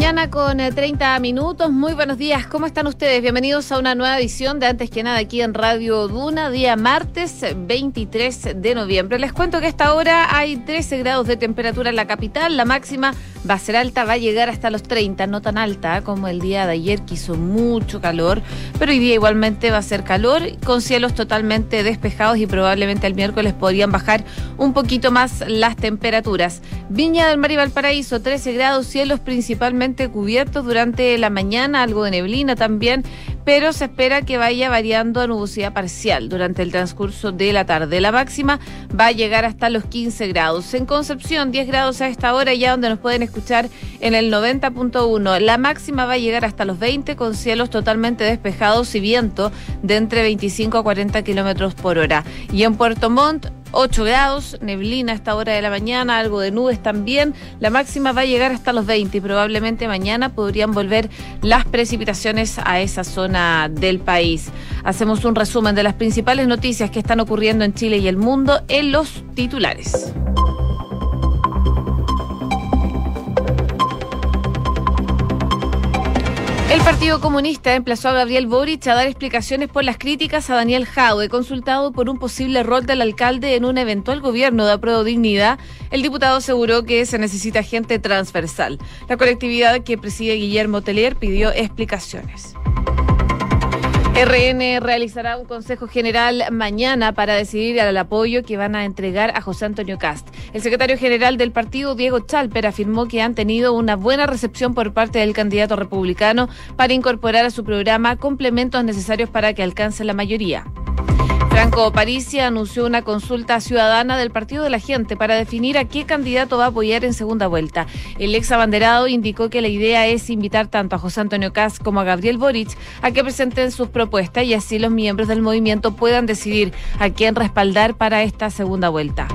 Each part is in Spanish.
mañana con 30 eh, minutos. Muy buenos días. ¿Cómo están ustedes? Bienvenidos a una nueva edición de Antes que nada aquí en Radio Duna, día martes 23 de noviembre. Les cuento que a esta hora hay 13 grados de temperatura en la capital. La máxima va a ser alta, va a llegar hasta los 30, no tan alta como el día de ayer que hizo mucho calor, pero hoy día igualmente va a ser calor con cielos totalmente despejados y probablemente el miércoles podrían bajar un poquito más las temperaturas. Viña del Mar y Valparaíso, 13 grados, cielos principalmente cubiertos durante la mañana, algo de neblina también, pero se espera que vaya variando a nubosidad parcial durante el transcurso de la tarde. La máxima va a llegar hasta los 15 grados. En Concepción, 10 grados a esta hora, ya donde nos pueden escuchar en el 90.1. La máxima va a llegar hasta los 20 con cielos totalmente despejados y viento de entre 25 a 40 kilómetros por hora. Y en Puerto Montt, 8 grados, neblina a esta hora de la mañana, algo de nubes también. La máxima va a llegar hasta los 20 y probablemente mañana podrían volver las precipitaciones a esa zona del país. Hacemos un resumen de las principales noticias que están ocurriendo en Chile y el mundo en los titulares. El Partido Comunista emplazó a Gabriel Boric a dar explicaciones por las críticas a Daniel Jaude, consultado por un posible rol del alcalde en un eventual gobierno de apruebo dignidad. El diputado aseguró que se necesita gente transversal. La colectividad que preside Guillermo Teler pidió explicaciones. RN realizará un consejo general mañana para decidir el apoyo que van a entregar a José Antonio Cast. El secretario general del partido, Diego Chalper, afirmó que han tenido una buena recepción por parte del candidato republicano para incorporar a su programa complementos necesarios para que alcance la mayoría. Franco Parisi anunció una consulta ciudadana del Partido de la Gente para definir a qué candidato va a apoyar en segunda vuelta. El ex abanderado indicó que la idea es invitar tanto a José Antonio Caz como a Gabriel Boric a que presenten sus propuestas y así los miembros del movimiento puedan decidir a quién respaldar para esta segunda vuelta.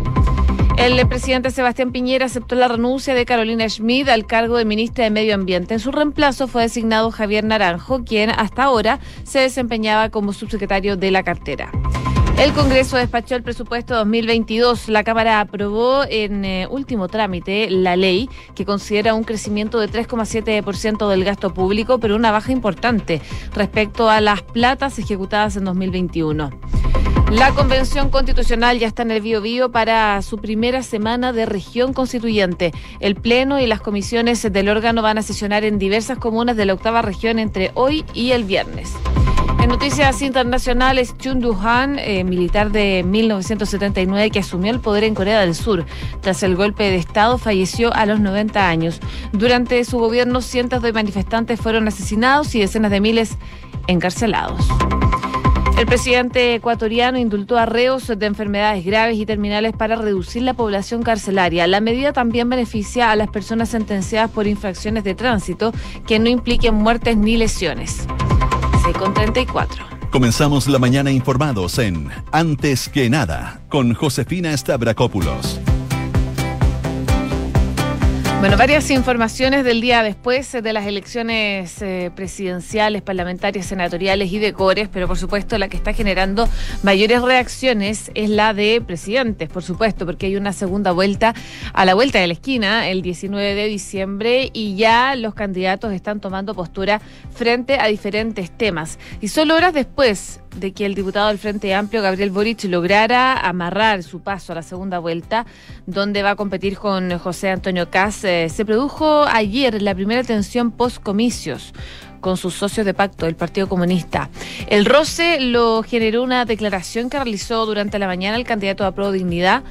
El presidente Sebastián Piñera aceptó la renuncia de Carolina Schmid al cargo de ministra de Medio Ambiente. En su reemplazo fue designado Javier Naranjo, quien hasta ahora se desempeñaba como subsecretario de la cartera. El Congreso despachó el presupuesto 2022. La Cámara aprobó en eh, último trámite la ley que considera un crecimiento de 3,7% del gasto público, pero una baja importante respecto a las platas ejecutadas en 2021. La Convención Constitucional ya está en el Bio Bio para su primera semana de región constituyente. El Pleno y las comisiones del órgano van a sesionar en diversas comunas de la octava región entre hoy y el viernes. En noticias internacionales, Chun Du-han, eh, militar de 1979 que asumió el poder en Corea del Sur tras el golpe de Estado, falleció a los 90 años. Durante su gobierno, cientos de manifestantes fueron asesinados y decenas de miles encarcelados. El presidente ecuatoriano indultó a reos de enfermedades graves y terminales para reducir la población carcelaria. La medida también beneficia a las personas sentenciadas por infracciones de tránsito que no impliquen muertes ni lesiones con 34. Comenzamos la mañana informados en Antes que nada con Josefina Stavrakopoulos. Bueno, varias informaciones del día después de las elecciones eh, presidenciales, parlamentarias, senatoriales y de cores, pero por supuesto la que está generando mayores reacciones es la de presidentes, por supuesto, porque hay una segunda vuelta a la vuelta de la esquina el 19 de diciembre y ya los candidatos están tomando postura frente a diferentes temas. Y solo horas después de que el diputado del Frente Amplio, Gabriel Boric, lograra amarrar su paso a la segunda vuelta, donde va a competir con José Antonio Caz. Eh, se produjo ayer la primera tensión post-comicios con sus socios de pacto, el Partido Comunista. El roce lo generó una declaración que realizó durante la mañana el candidato a Pro Dignidad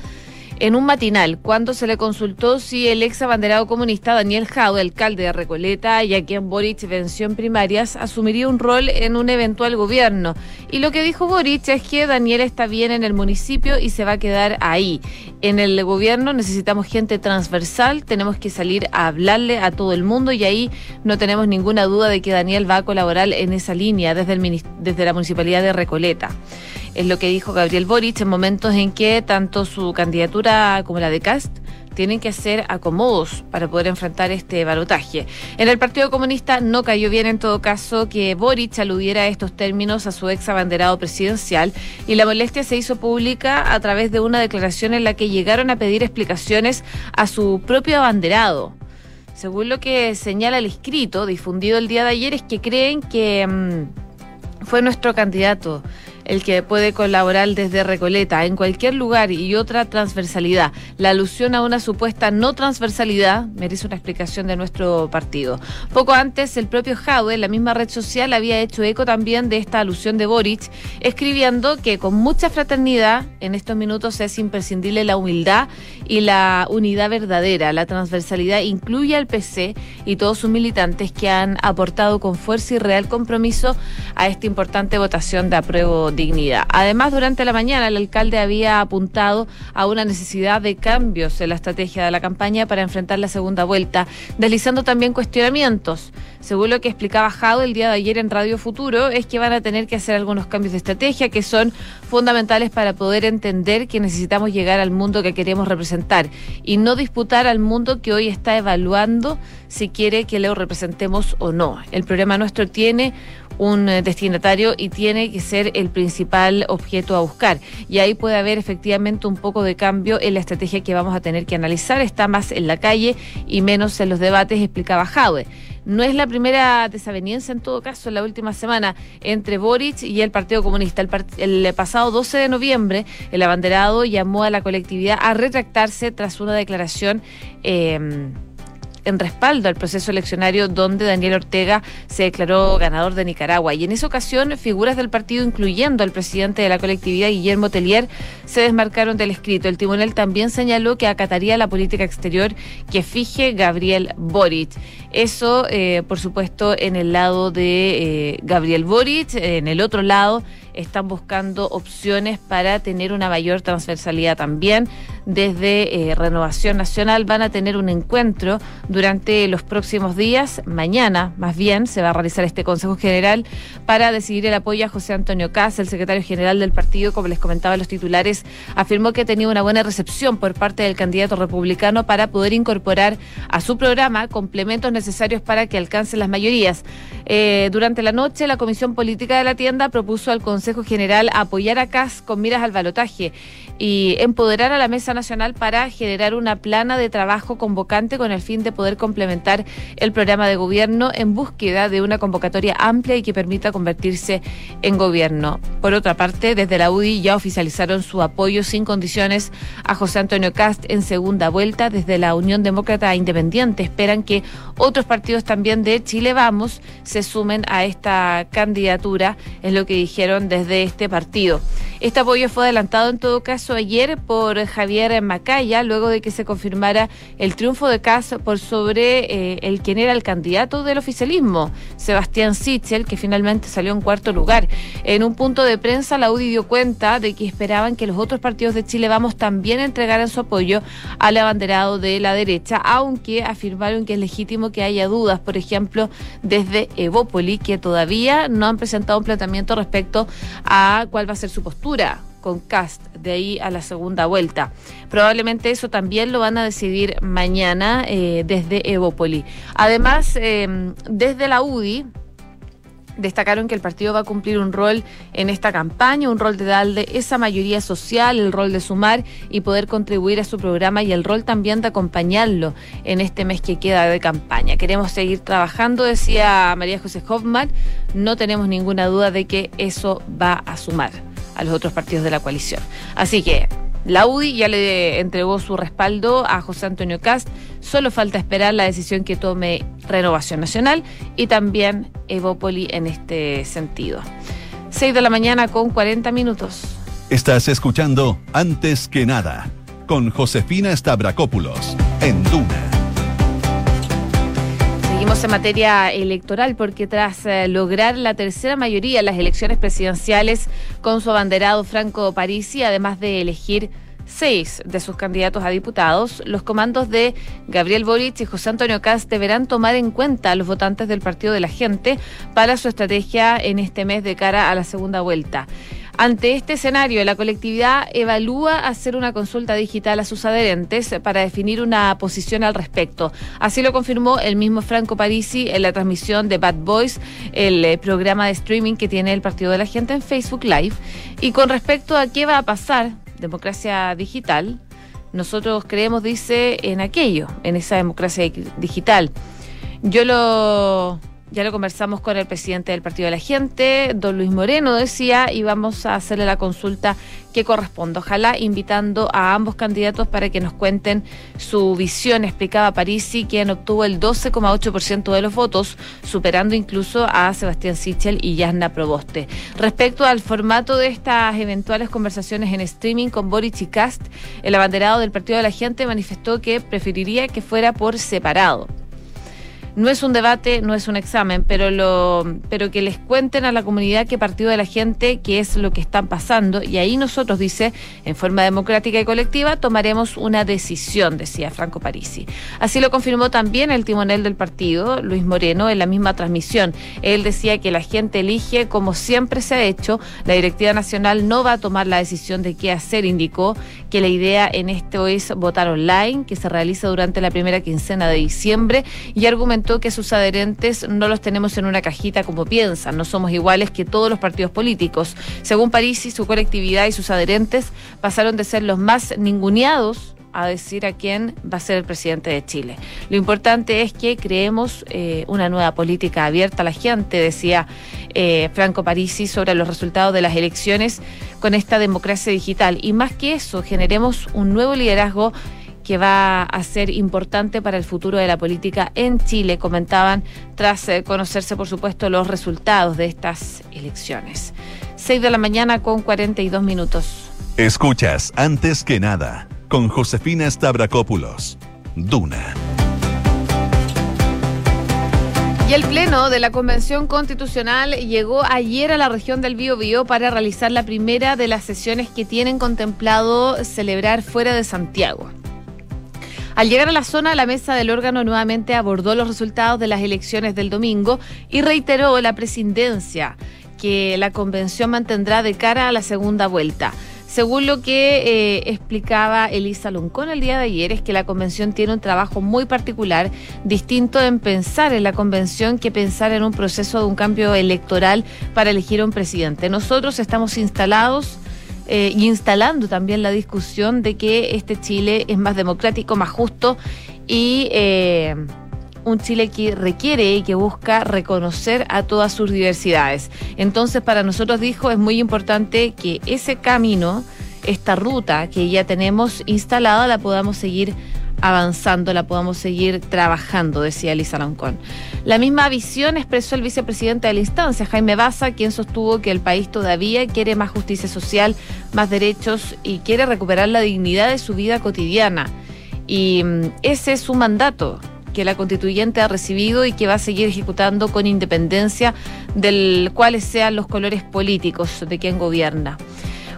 en un matinal cuando se le consultó si el ex abanderado comunista Daniel Jaude, alcalde de Recoleta y a quien Boric venció en primarias, asumiría un rol en un eventual gobierno. Y lo que dijo Boric es que Daniel está bien en el municipio y se va a quedar ahí. En el gobierno necesitamos gente transversal, tenemos que salir a hablarle a todo el mundo y ahí no tenemos ninguna duda de que Daniel va a colaborar en esa línea desde, el, desde la municipalidad de Recoleta. Es lo que dijo Gabriel Boric en momentos en que tanto su candidatura como la de Cast tienen que hacer acomodos para poder enfrentar este balotaje. En el Partido Comunista no cayó bien en todo caso que Boric aludiera a estos términos a su ex abanderado presidencial y la molestia se hizo pública a través de una declaración en la que llegaron a pedir explicaciones a su propio abanderado según lo que señala el escrito difundido el día de ayer, es que creen que mm, fue nuestro candidato el que puede colaborar desde Recoleta en cualquier lugar y otra transversalidad. La alusión a una supuesta no transversalidad merece una explicación de nuestro partido. Poco antes, el propio Jaude, en la misma red social, había hecho eco también de esta alusión de Boric, escribiendo que con mucha fraternidad en estos minutos es imprescindible la humildad y la unidad verdadera. La transversalidad incluye al PC y todos sus militantes que han aportado con fuerza y real compromiso a esta importante votación de apruebo dignidad. Además, durante la mañana el alcalde había apuntado a una necesidad de cambios en la estrategia de la campaña para enfrentar la segunda vuelta, deslizando también cuestionamientos. Según lo que explicaba Jado el día de ayer en Radio Futuro, es que van a tener que hacer algunos cambios de estrategia que son fundamentales para poder entender que necesitamos llegar al mundo que queremos representar y no disputar al mundo que hoy está evaluando si quiere que lo representemos o no. El programa nuestro tiene un eh, destinatario y tiene que ser el principal objeto a buscar. Y ahí puede haber efectivamente un poco de cambio en la estrategia que vamos a tener que analizar. Está más en la calle y menos en los debates, explicaba Jaude. No es la primera desaveniencia, en todo caso, en la última semana entre Boric y el Partido Comunista. El, el, pasado 12 de noviembre, el abanderado llamó a la colectividad a retractarse tras una declaración. Eh, en respaldo al proceso eleccionario donde Daniel Ortega se declaró ganador de Nicaragua. Y en esa ocasión, figuras del partido, incluyendo al presidente de la colectividad, Guillermo Tellier, se desmarcaron del escrito. El tribunal también señaló que acataría la política exterior que fije Gabriel Boric. Eso, eh, por supuesto, en el lado de eh, Gabriel Boric, en el otro lado están buscando opciones para tener una mayor transversalidad también. Desde eh, Renovación Nacional van a tener un encuentro durante los próximos días. Mañana, más bien, se va a realizar este Consejo General para decidir el apoyo a José Antonio Cas, el secretario general del partido, como les comentaba los titulares, afirmó que ha tenido una buena recepción por parte del candidato republicano para poder incorporar a su programa complementos necesarios para que alcance las mayorías. Eh, durante la noche, la Comisión Política de la Tienda propuso al Consejo Consejo General apoyar a CAS con miras al balotaje y empoderar a la Mesa Nacional para generar una plana de trabajo convocante con el fin de poder complementar el programa de gobierno en búsqueda de una convocatoria amplia y que permita convertirse en gobierno. Por otra parte, desde la UDI ya oficializaron su apoyo sin condiciones a José Antonio Cast en segunda vuelta. Desde la Unión Demócrata Independiente esperan que otros partidos también de Chile Vamos se sumen a esta candidatura, es lo que dijeron desde este partido. Este apoyo fue adelantado en todo caso ayer por Javier Macaya, luego de que se confirmara el triunfo de Cas por sobre eh, el quien era el candidato del oficialismo, Sebastián Sichel, que finalmente salió en cuarto lugar. En un punto de prensa, la UDI dio cuenta de que esperaban que los otros partidos de Chile Vamos también entregaran su apoyo al abanderado de la derecha, aunque afirmaron que es legítimo que haya dudas, por ejemplo, desde Evópoli, que todavía no han presentado un planteamiento respecto a cuál va a ser su postura con Cast de ahí a la segunda vuelta. Probablemente eso también lo van a decidir mañana eh, desde Evópoli. Además, eh, desde la UDI, destacaron que el partido va a cumplir un rol en esta campaña, un rol de darle esa mayoría social, el rol de sumar y poder contribuir a su programa y el rol también de acompañarlo en este mes que queda de campaña. Queremos seguir trabajando, decía María José Hoffman, no tenemos ninguna duda de que eso va a sumar a los otros partidos de la coalición. Así que la UDI ya le entregó su respaldo a José Antonio Cast. Solo falta esperar la decisión que tome Renovación Nacional y también Evópoli en este sentido. 6 de la mañana con 40 minutos. Estás escuchando Antes que nada con Josefina Stavrakopoulos en Duna en materia electoral porque tras eh, lograr la tercera mayoría en las elecciones presidenciales con su abanderado Franco Parisi, además de elegir seis de sus candidatos a diputados, los comandos de Gabriel Boric y José Antonio Cast deberán tomar en cuenta a los votantes del Partido de la Gente para su estrategia en este mes de cara a la segunda vuelta. Ante este escenario, la colectividad evalúa hacer una consulta digital a sus adherentes para definir una posición al respecto. Así lo confirmó el mismo Franco Parisi en la transmisión de Bad Boys, el eh, programa de streaming que tiene el Partido de la Gente en Facebook Live. Y con respecto a qué va a pasar, democracia digital, Nosotros creemos, dice, en aquello, en esa democracia digital. Yo lo ya lo conversamos con el presidente del Partido de la Gente, don Luis Moreno, decía, y vamos a hacerle la consulta que corresponde. Ojalá invitando a ambos candidatos para que nos cuenten su visión, explicaba Parisi, quien obtuvo el 12,8% de los votos, superando incluso a Sebastián Sichel y Yasna Proboste. Respecto al formato de estas eventuales conversaciones en streaming con Boric y Cast, el abanderado del Partido de la Gente manifestó que preferiría que fuera por separado. No es un debate, no es un examen, pero lo, pero que les cuenten a la comunidad qué partido de la gente, qué es lo que están pasando, y ahí nosotros, dice, en forma democrática y colectiva, tomaremos una decisión, decía Franco Parisi. Así lo confirmó también el timonel del partido, Luis Moreno, en la misma transmisión. Él decía que la gente elige como siempre se ha hecho, la directiva nacional no va a tomar la decisión de qué hacer, indicó que la idea en esto es votar online, que se realiza durante la primera quincena de diciembre, y argumentó que sus adherentes no los tenemos en una cajita como piensan, no somos iguales que todos los partidos políticos. Según Parisi, su colectividad y sus adherentes pasaron de ser los más ninguneados a decir a quién va a ser el presidente de Chile. Lo importante es que creemos eh, una nueva política abierta a la gente, decía eh, Franco Parisi sobre los resultados de las elecciones con esta democracia digital. Y más que eso, generemos un nuevo liderazgo que va a ser importante para el futuro de la política en Chile, comentaban tras eh, conocerse, por supuesto, los resultados de estas elecciones. 6 de la mañana con 42 minutos. Escuchas, antes que nada, con Josefina Stavrakopoulos. Duna. Y el Pleno de la Convención Constitucional llegó ayer a la región del Biobío para realizar la primera de las sesiones que tienen contemplado celebrar fuera de Santiago. Al llegar a la zona, la mesa del órgano nuevamente abordó los resultados de las elecciones del domingo y reiteró la presidencia que la convención mantendrá de cara a la segunda vuelta. Según lo que eh, explicaba Elisa Luncón el día de ayer, es que la convención tiene un trabajo muy particular, distinto en pensar en la convención que pensar en un proceso de un cambio electoral para elegir a un presidente. Nosotros estamos instalados eh, y instalando también la discusión de que este Chile es más democrático, más justo y eh, un Chile que requiere y que busca reconocer a todas sus diversidades. Entonces, para nosotros, dijo, es muy importante que ese camino, esta ruta que ya tenemos instalada, la podamos seguir avanzando, la podamos seguir trabajando, decía Elisa Loncón. La misma visión expresó el vicepresidente de la instancia, Jaime Baza, quien sostuvo que el país todavía quiere más justicia social, más derechos y quiere recuperar la dignidad de su vida cotidiana. Y mm, ese es su mandato que la constituyente ha recibido y que va a seguir ejecutando con independencia del cuáles sean los colores políticos de quien gobierna.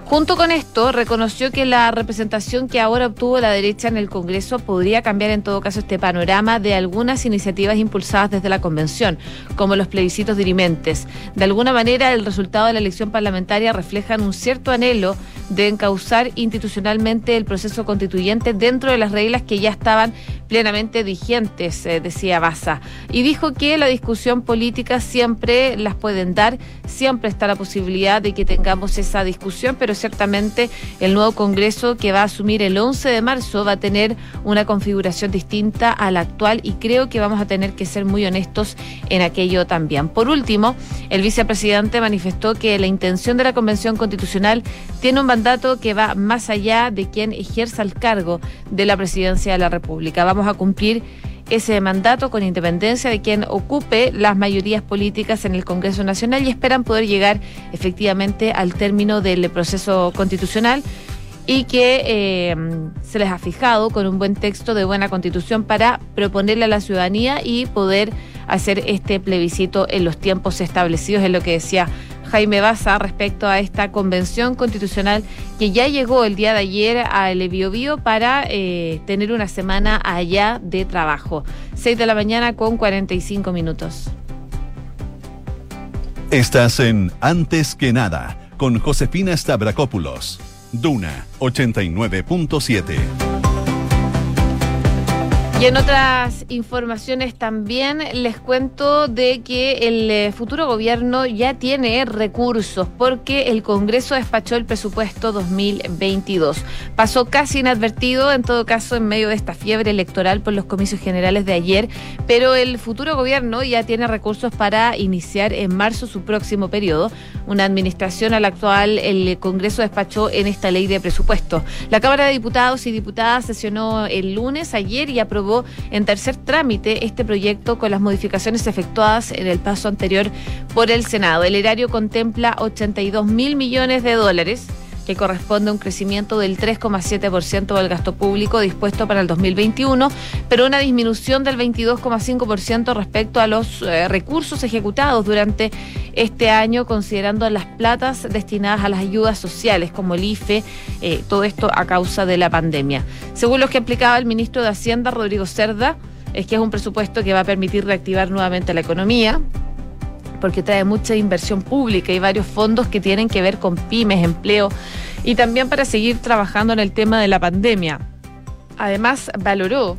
Junto con esto, reconoció que la representación que ahora obtuvo la derecha en el Congreso podría cambiar en todo caso este panorama de algunas iniciativas impulsadas desde la Convención, como los plebiscitos dirimentes. De alguna manera, el resultado de la elección parlamentaria refleja un cierto anhelo de encauzar institucionalmente el proceso constituyente dentro de las reglas que ya estaban plenamente vigentes, eh, decía Baza. Y dijo que la discusión política siempre las pueden dar, siempre está la posibilidad de que tengamos esa discusión, pero ciertamente el nuevo Congreso que va a asumir el 11 de marzo va a tener una configuración distinta a la actual y creo que vamos a tener que ser muy honestos en aquello también. Por último, el vicepresidente manifestó que la intención de la Convención Constitucional tiene un mandato que va más allá de quien ejerza el cargo de la presidencia de la República. Vamos a cumplir ese mandato con independencia de quien ocupe las mayorías políticas en el Congreso Nacional y esperan poder llegar efectivamente al término del proceso constitucional y que eh, se les ha fijado con un buen texto de buena constitución para proponerle a la ciudadanía y poder hacer este plebiscito en los tiempos establecidos, es lo que decía Jaime Baza respecto a esta convención constitucional que ya llegó el día de ayer a El Bio para eh, tener una semana allá de trabajo. 6 de la mañana con 45 minutos. Estás en Antes que nada con Josefina Stavrakopoulos. Duna 89.7. Y en otras informaciones también les cuento de que el eh, futuro gobierno ya tiene recursos porque el Congreso despachó el presupuesto 2022. Pasó casi inadvertido, en todo caso, en medio de esta fiebre electoral por los comicios generales de ayer, pero el futuro gobierno ya tiene recursos para iniciar en marzo su próximo periodo. Una administración a la actual el Congreso despachó en esta ley de presupuesto. La Cámara de Diputados y Diputadas sesionó el lunes, ayer, y aprobó en tercer trámite este proyecto con las modificaciones efectuadas en el paso anterior por el Senado. El erario contempla 82 mil millones de dólares que corresponde a un crecimiento del 3,7% del gasto público dispuesto para el 2021, pero una disminución del 22,5% respecto a los eh, recursos ejecutados durante este año, considerando las platas destinadas a las ayudas sociales, como el IFE, eh, todo esto a causa de la pandemia. Según lo que explicaba el ministro de Hacienda, Rodrigo Cerda, es que es un presupuesto que va a permitir reactivar nuevamente la economía, porque trae mucha inversión pública y varios fondos que tienen que ver con pymes, empleo y también para seguir trabajando en el tema de la pandemia. Además, valoró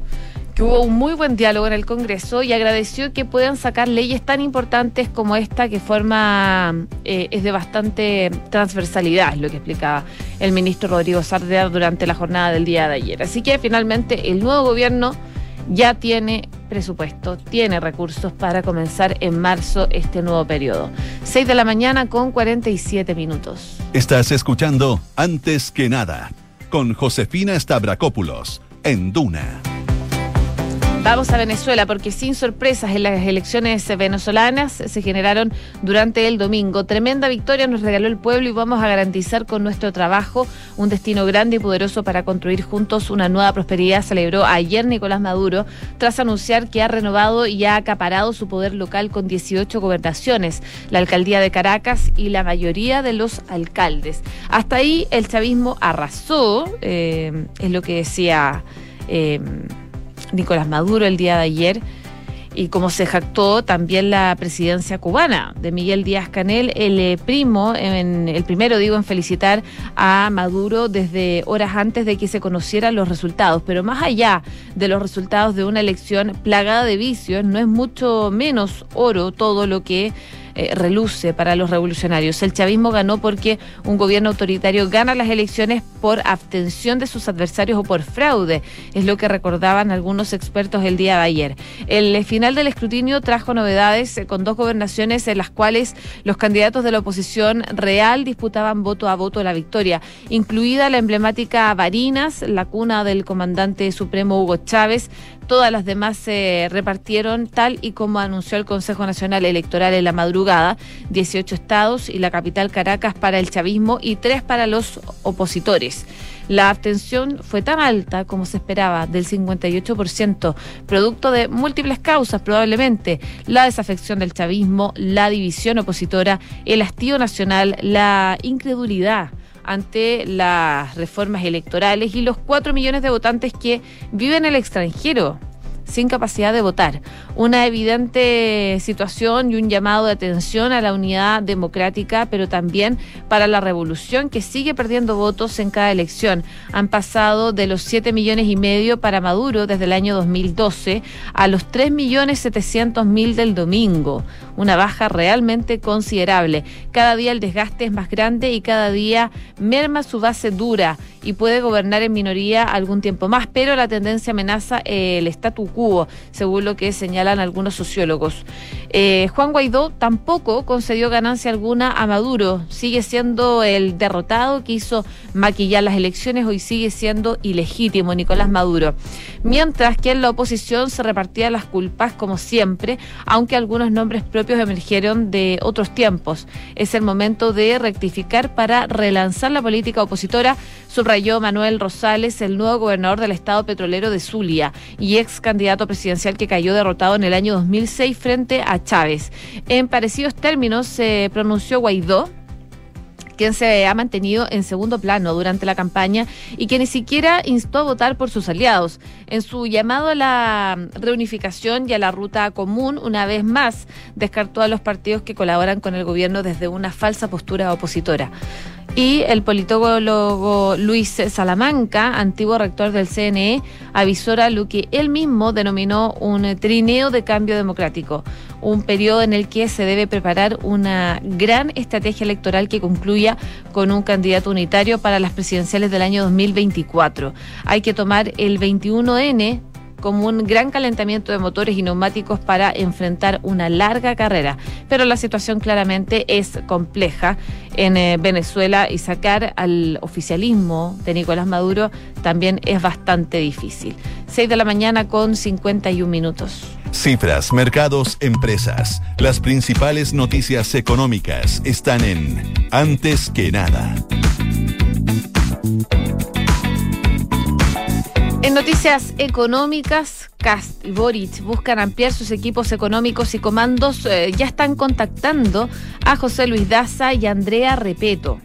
que hubo un muy buen diálogo en el Congreso y agradeció que puedan sacar leyes tan importantes como esta que forma eh, es de bastante transversalidad, lo que explicaba el ministro Rodrigo Sardea durante la jornada del día de ayer. Así que finalmente el nuevo gobierno ya tiene presupuesto, tiene recursos para comenzar en marzo este nuevo periodo. 6 de la mañana con 47 minutos. Estás escuchando Antes que nada con Josefina Stavrakopoulos en Duna. Vamos a Venezuela porque sin sorpresas en las elecciones venezolanas se generaron durante el domingo. Tremenda victoria nos regaló el pueblo y vamos a garantizar con nuestro trabajo un destino grande y poderoso para construir juntos una nueva prosperidad, celebró ayer Nicolás Maduro tras anunciar que ha renovado y ha acaparado su poder local con 18 gobernaciones, la alcaldía de Caracas y la mayoría de los alcaldes. Hasta ahí el chavismo arrasó, eh, es lo que decía... Eh, Nicolás Maduro el día de ayer y como se jactó también la presidencia cubana de Miguel Díaz Canel, el eh, primo, en, el primero digo en felicitar a Maduro desde horas antes de que se conocieran los resultados, pero más allá de los resultados de una elección plagada de vicios, no es mucho menos oro todo lo que eh, reluce para los revolucionarios. El chavismo ganó porque un gobierno autoritario gana las elecciones por abstención de sus adversarios o por fraude, es lo que recordaban algunos expertos el día de ayer. El final del escrutinio trajo novedades eh, con dos gobernaciones en las cuales los candidatos de la oposición real disputaban voto a voto la victoria, incluida la emblemática Barinas, la cuna del comandante supremo Hugo Chávez, Todas las demás se repartieron tal y como anunció el Consejo Nacional Electoral en la madrugada, 18 estados y la capital Caracas para el chavismo y tres para los opositores. La abstención fue tan alta como se esperaba, del 58%, producto de múltiples causas probablemente, la desafección del chavismo, la división opositora, el hastío nacional, la incredulidad ante las reformas electorales y los cuatro millones de votantes que viven en el extranjero sin capacidad de votar. Una evidente situación y un llamado de atención a la unidad democrática, pero también para la revolución que sigue perdiendo votos en cada elección. Han pasado de los 7 millones y medio para Maduro desde el año 2012 a los 3 millones 700 mil del domingo. Una baja realmente considerable. Cada día el desgaste es más grande y cada día merma su base dura y puede gobernar en minoría algún tiempo más, pero la tendencia amenaza el statu quo, según lo que señalan algunos sociólogos. Eh, Juan Guaidó tampoco concedió ganancia alguna a Maduro, sigue siendo el derrotado que hizo maquillar las elecciones, hoy sigue siendo ilegítimo Nicolás Maduro. Mientras que en la oposición se repartían las culpas como siempre, aunque algunos nombres propios emergieron de otros tiempos. Es el momento de rectificar para relanzar la política opositora, subrayó Manuel Rosales, el nuevo gobernador del estado petrolero de Zulia y ex candidato presidencial que cayó derrotado en el año 2006 frente a Chávez. En parecidos términos se pronunció Guaidó, quien se ha mantenido en segundo plano durante la campaña y que ni siquiera instó a votar por sus aliados. En su llamado a la reunificación y a la ruta común, una vez más descartó a los partidos que colaboran con el gobierno desde una falsa postura opositora. Y el politólogo Luis Salamanca, antiguo rector del CNE, avisora lo que él mismo denominó un trineo de cambio democrático, un periodo en el que se debe preparar una gran estrategia electoral que concluya con un candidato unitario para las presidenciales del año 2024. Hay que tomar el 21N como un gran calentamiento de motores y neumáticos para enfrentar una larga carrera. Pero la situación claramente es compleja en eh, Venezuela y sacar al oficialismo de Nicolás Maduro también es bastante difícil. 6 de la mañana con 51 minutos. Cifras, mercados, empresas. Las principales noticias económicas están en Antes que nada. Noticias económicas, Cast y Boric buscan ampliar sus equipos económicos y comandos. Eh, ya están contactando a José Luis Daza y Andrea Repeto.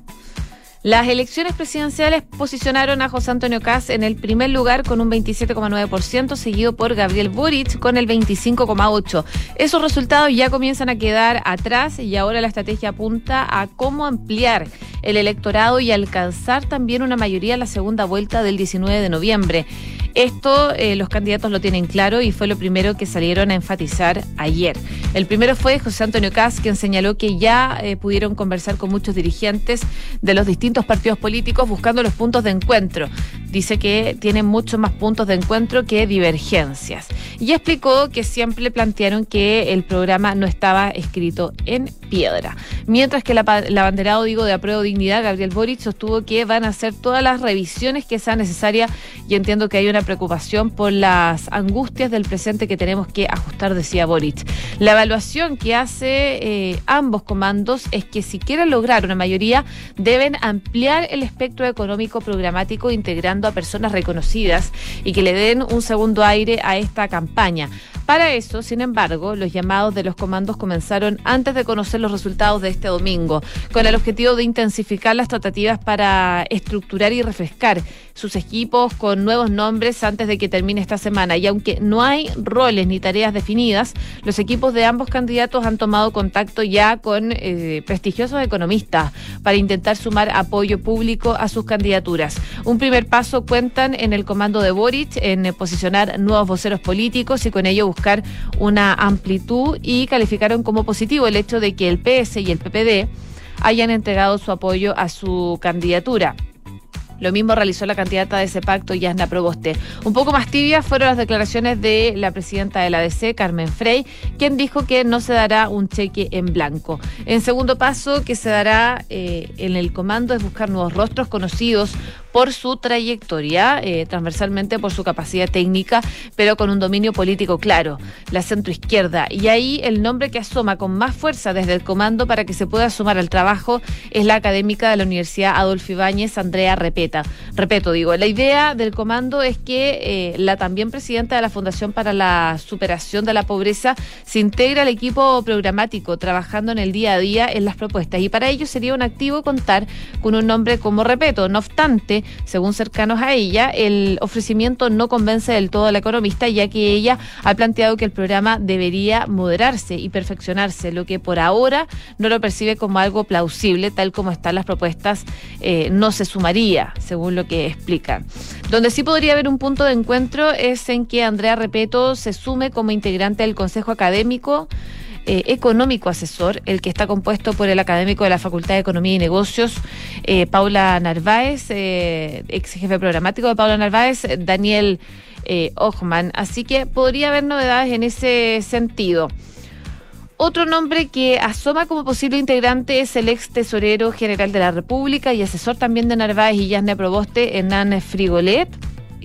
Las elecciones presidenciales posicionaron a José Antonio Caz en el primer lugar con un 27,9%, seguido por Gabriel Boric con el 25,8%. Esos resultados ya comienzan a quedar atrás y ahora la estrategia apunta a cómo ampliar el electorado y alcanzar también una mayoría en la segunda vuelta del 19 de noviembre. Esto eh, los candidatos lo tienen claro y fue lo primero que salieron a enfatizar ayer. El primero fue José Antonio Caz, quien señaló que ya eh, pudieron conversar con muchos dirigentes de los distintos partidos políticos buscando los puntos de encuentro. Dice que tienen muchos más puntos de encuentro que divergencias. Y explicó que siempre plantearon que el programa no estaba escrito en piedra. Mientras que la abanderado, digo, de apruebo dignidad, Gabriel Boric, sostuvo que van a hacer todas las revisiones que sean necesarias y entiendo que hay una preocupación por las angustias del presente que tenemos que ajustar, decía Boric. La evaluación que hace eh, ambos comandos es que si quieren lograr una mayoría, deben ampliar el espectro económico programático integrando a personas reconocidas y que le den un segundo aire a esta campaña. Para eso, sin embargo, los llamados de los comandos comenzaron antes de conocer los resultados de este domingo, con el objetivo de intensificar las tratativas para estructurar y refrescar sus equipos con nuevos nombres antes de que termine esta semana. Y aunque no hay roles ni tareas definidas, los equipos de ambos candidatos han tomado contacto ya con eh, prestigiosos economistas para intentar sumar apoyo público a sus candidaturas. Un primer paso cuentan en el comando de Boric en posicionar nuevos voceros políticos y con ello buscar una amplitud y calificaron como positivo el hecho de que el PS y el PPD hayan entregado su apoyo a su candidatura. Lo mismo realizó la candidata de ese pacto, Yasna Proboste. Un poco más tibias fueron las declaraciones de la presidenta de la ADC, Carmen Frey, quien dijo que no se dará un cheque en blanco. En segundo paso, que se dará eh, en el comando es buscar nuevos rostros conocidos por su trayectoria, eh, transversalmente por su capacidad técnica, pero con un dominio político claro, la centroizquierda. Y ahí el nombre que asoma con más fuerza desde el comando para que se pueda sumar al trabajo es la académica de la Universidad Adolfo Ibáñez, Andrea Repeta. Repeto, digo, la idea del comando es que eh, la también presidenta de la Fundación para la Superación de la Pobreza se integre al equipo programático, trabajando en el día a día en las propuestas. Y para ello sería un activo contar con un nombre como Repeto. No obstante, según cercanos a ella, el ofrecimiento no convence del todo a la economista, ya que ella ha planteado que el programa debería moderarse y perfeccionarse, lo que por ahora no lo percibe como algo plausible, tal como están las propuestas, eh, no se sumaría, según lo que explican. Donde sí podría haber un punto de encuentro es en que Andrea Repeto se sume como integrante del Consejo Académico. Eh, económico asesor, el que está compuesto por el académico de la Facultad de Economía y Negocios, eh, Paula Narváez, eh, ex jefe programático de Paula Narváez, Daniel Ochman. Así que podría haber novedades en ese sentido. Otro nombre que asoma como posible integrante es el ex tesorero general de la República y asesor también de Narváez y Yasne Proboste, Hernán Frigolet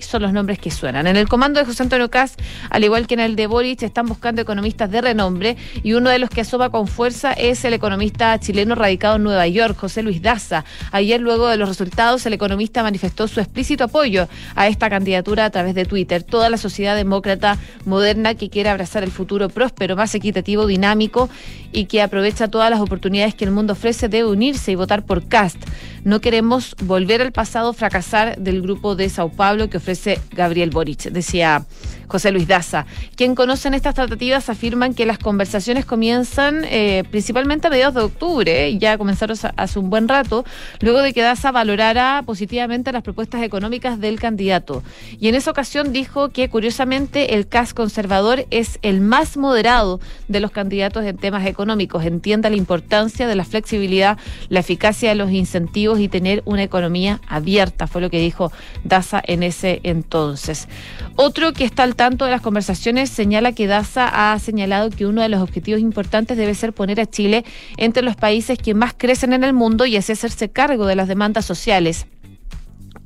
son los nombres que suenan. En el comando de José Antonio Caz, al igual que en el de Boric, están buscando economistas de renombre y uno de los que asoma con fuerza es el economista chileno radicado en Nueva York, José Luis Daza. Ayer, luego de los resultados, el economista manifestó su explícito apoyo a esta candidatura a través de Twitter. Toda la sociedad demócrata moderna que quiere abrazar el futuro próspero, más equitativo, dinámico y que aprovecha todas las oportunidades que el mundo ofrece debe unirse y votar por Cast. No queremos volver al pasado fracasar del grupo de Sao Paulo que ofrece ofrece Gabriel Boric, decía José Luis Daza. Quien conocen estas tratativas afirman que las conversaciones comienzan eh, principalmente a mediados de octubre, ya comenzaron hace un buen rato, luego de que Daza valorara positivamente las propuestas económicas del candidato. Y en esa ocasión dijo que curiosamente el CAS conservador es el más moderado de los candidatos en temas económicos. Entienda la importancia de la flexibilidad, la eficacia de los incentivos y tener una economía abierta, fue lo que dijo Daza en ese entonces. Otro que está al tanto de las conversaciones señala que Daza ha señalado que uno de los objetivos importantes debe ser poner a Chile entre los países que más crecen en el mundo y así hacerse cargo de las demandas sociales.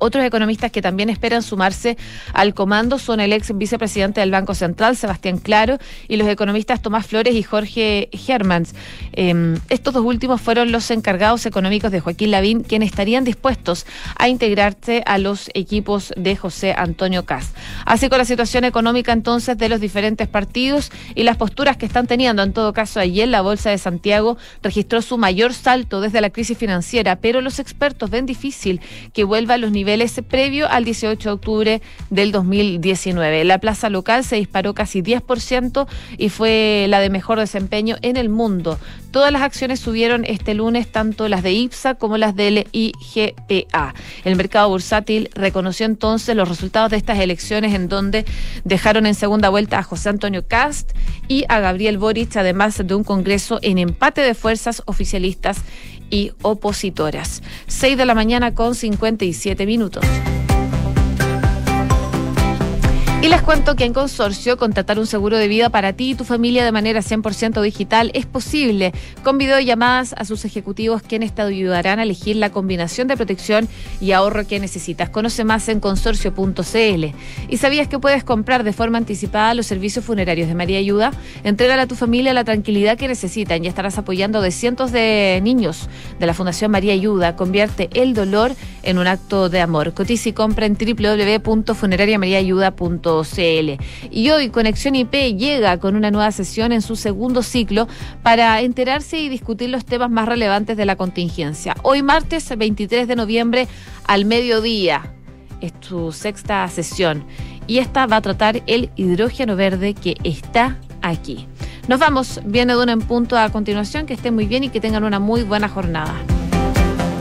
Otros economistas que también esperan sumarse al comando son el ex vicepresidente del Banco Central, Sebastián Claro, y los economistas Tomás Flores y Jorge Hermans. Em, estos dos últimos fueron los encargados económicos de Joaquín Lavín, quienes estarían dispuestos a integrarse a los equipos de José Antonio Caz. Así con la situación económica entonces de los diferentes partidos y las posturas que están teniendo. En todo caso, ayer la Bolsa de Santiago registró su mayor salto desde la crisis financiera, pero los expertos ven difícil que vuelva a los niveles previo al 18 de octubre del 2019. La plaza local se disparó casi 10% y fue la de mejor desempeño en el mundo. Todas las acciones subieron este lunes, tanto las de IPSA como las del IGPA. El mercado bursátil reconoció entonces los resultados de estas elecciones en donde dejaron en segunda vuelta a José Antonio Cast y a Gabriel Boric, además de un congreso en empate de fuerzas oficialistas y opositoras. 6 de la mañana con 57 minutos. Y les cuento que en Consorcio contratar un seguro de vida para ti y tu familia de manera 100% digital es posible, con videollamadas a sus ejecutivos quienes te ayudarán a elegir la combinación de protección y ahorro que necesitas. Conoce más en consorcio.cl. ¿Y sabías que puedes comprar de forma anticipada los servicios funerarios de María Ayuda? Entrégale a tu familia la tranquilidad que necesitan y estarás apoyando de cientos de niños de la Fundación María Ayuda. Convierte el dolor en un acto de amor. Cotiza y compra en Y hoy Conexión IP llega con una nueva sesión en su segundo ciclo para enterarse y discutir los temas más relevantes de la contingencia. Hoy martes 23 de noviembre al mediodía es su sexta sesión y esta va a tratar el hidrógeno verde que está aquí. Nos vamos, viene de en punto a continuación, que estén muy bien y que tengan una muy buena jornada.